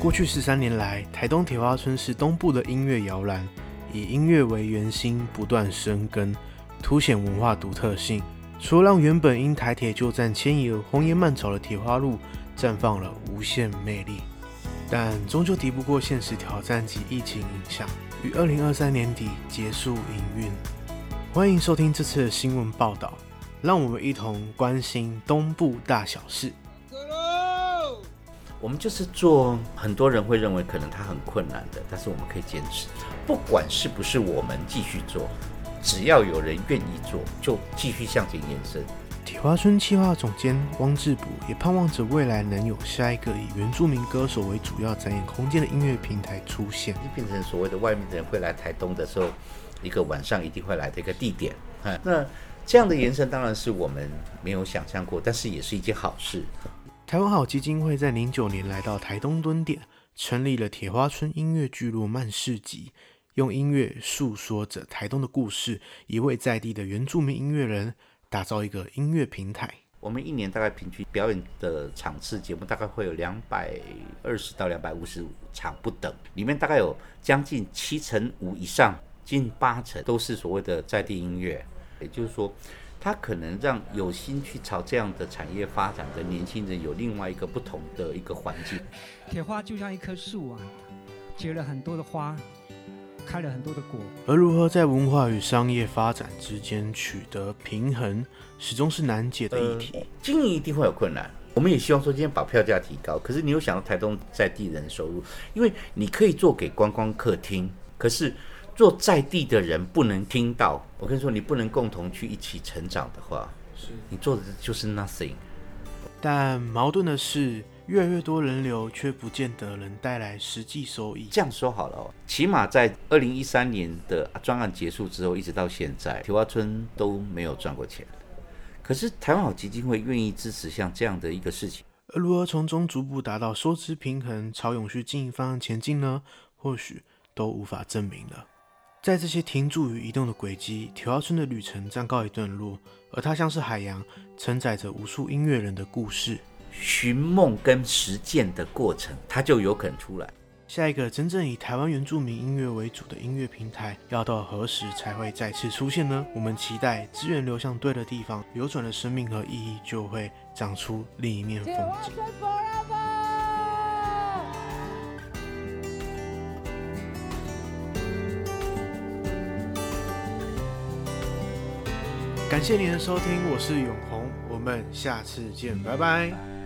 过去十三年来，台东铁花村是东部的音乐摇篮，以音乐为圆心，不断生根，凸显文化独特性。除了让原本因台铁旧站迁移而荒烟蔓草的铁花路绽放了无限魅力，但终究敌不过现实挑战及疫情影响，于二零二三年底结束营运。欢迎收听这次的新闻报道，让我们一同关心东部大小事。我们就是做很多人会认为可能它很困难的，但是我们可以坚持，不管是不是我们继续做。只要有人愿意做，就继续向前延伸。铁花村企划总监汪志补也盼望着未来能有下一个以原住民歌手为主要展演空间的音乐平台出现，就变成所谓的外面的人会来台东的时候，一个晚上一定会来的一个地点。那这样的延伸当然是我们没有想象过，但是也是一件好事。台湾好基金会在零九年来到台东蹲点，成立了铁花村音乐聚落漫市集。用音乐诉说着台东的故事，一位在地的原住民音乐人打造一个音乐平台。我们一年大概平均表演的场次节目大概会有两百二十到两百五十场不等，里面大概有将近七成五以上，近八成都是所谓的在地音乐。也就是说，它可能让有心去朝这样的产业发展的年轻人有另外一个不同的一个环境。铁花就像一棵树啊，结了很多的花。开了很多的果，而如何在文化与商业发展之间取得平衡，始终是难解的议题。呃，经营一定会有困难，我们也希望说今天把票价提高。可是你有想到台东在地人收入？因为你可以做给观光客听，可是做在地的人不能听到。我跟你说，你不能共同去一起成长的话，是你做的就是 nothing。但矛盾的是。越来越多人流，却不见得能带来实际收益。这样说好了哦，起码在二零一三年的专案结束之后，一直到现在，铁花村都没有赚过钱。可是台湾好基金会愿意支持像这样的一个事情，而如何从中逐步达到收支平衡，朝永续经营方向前进呢？或许都无法证明了。在这些停驻与移动的轨迹，铁花村的旅程暂告一段落，而它像是海洋，承载着无数音乐人的故事。寻梦跟实践的过程，它就有可能出来。下一个真正以台湾原住民音乐为主的音乐平台，要到何时才会再次出现呢？我们期待资源流向对的地方，流转的生命和意义就会长出另一面风景。感谢您的收听，我是永红，我们下次见，拜拜。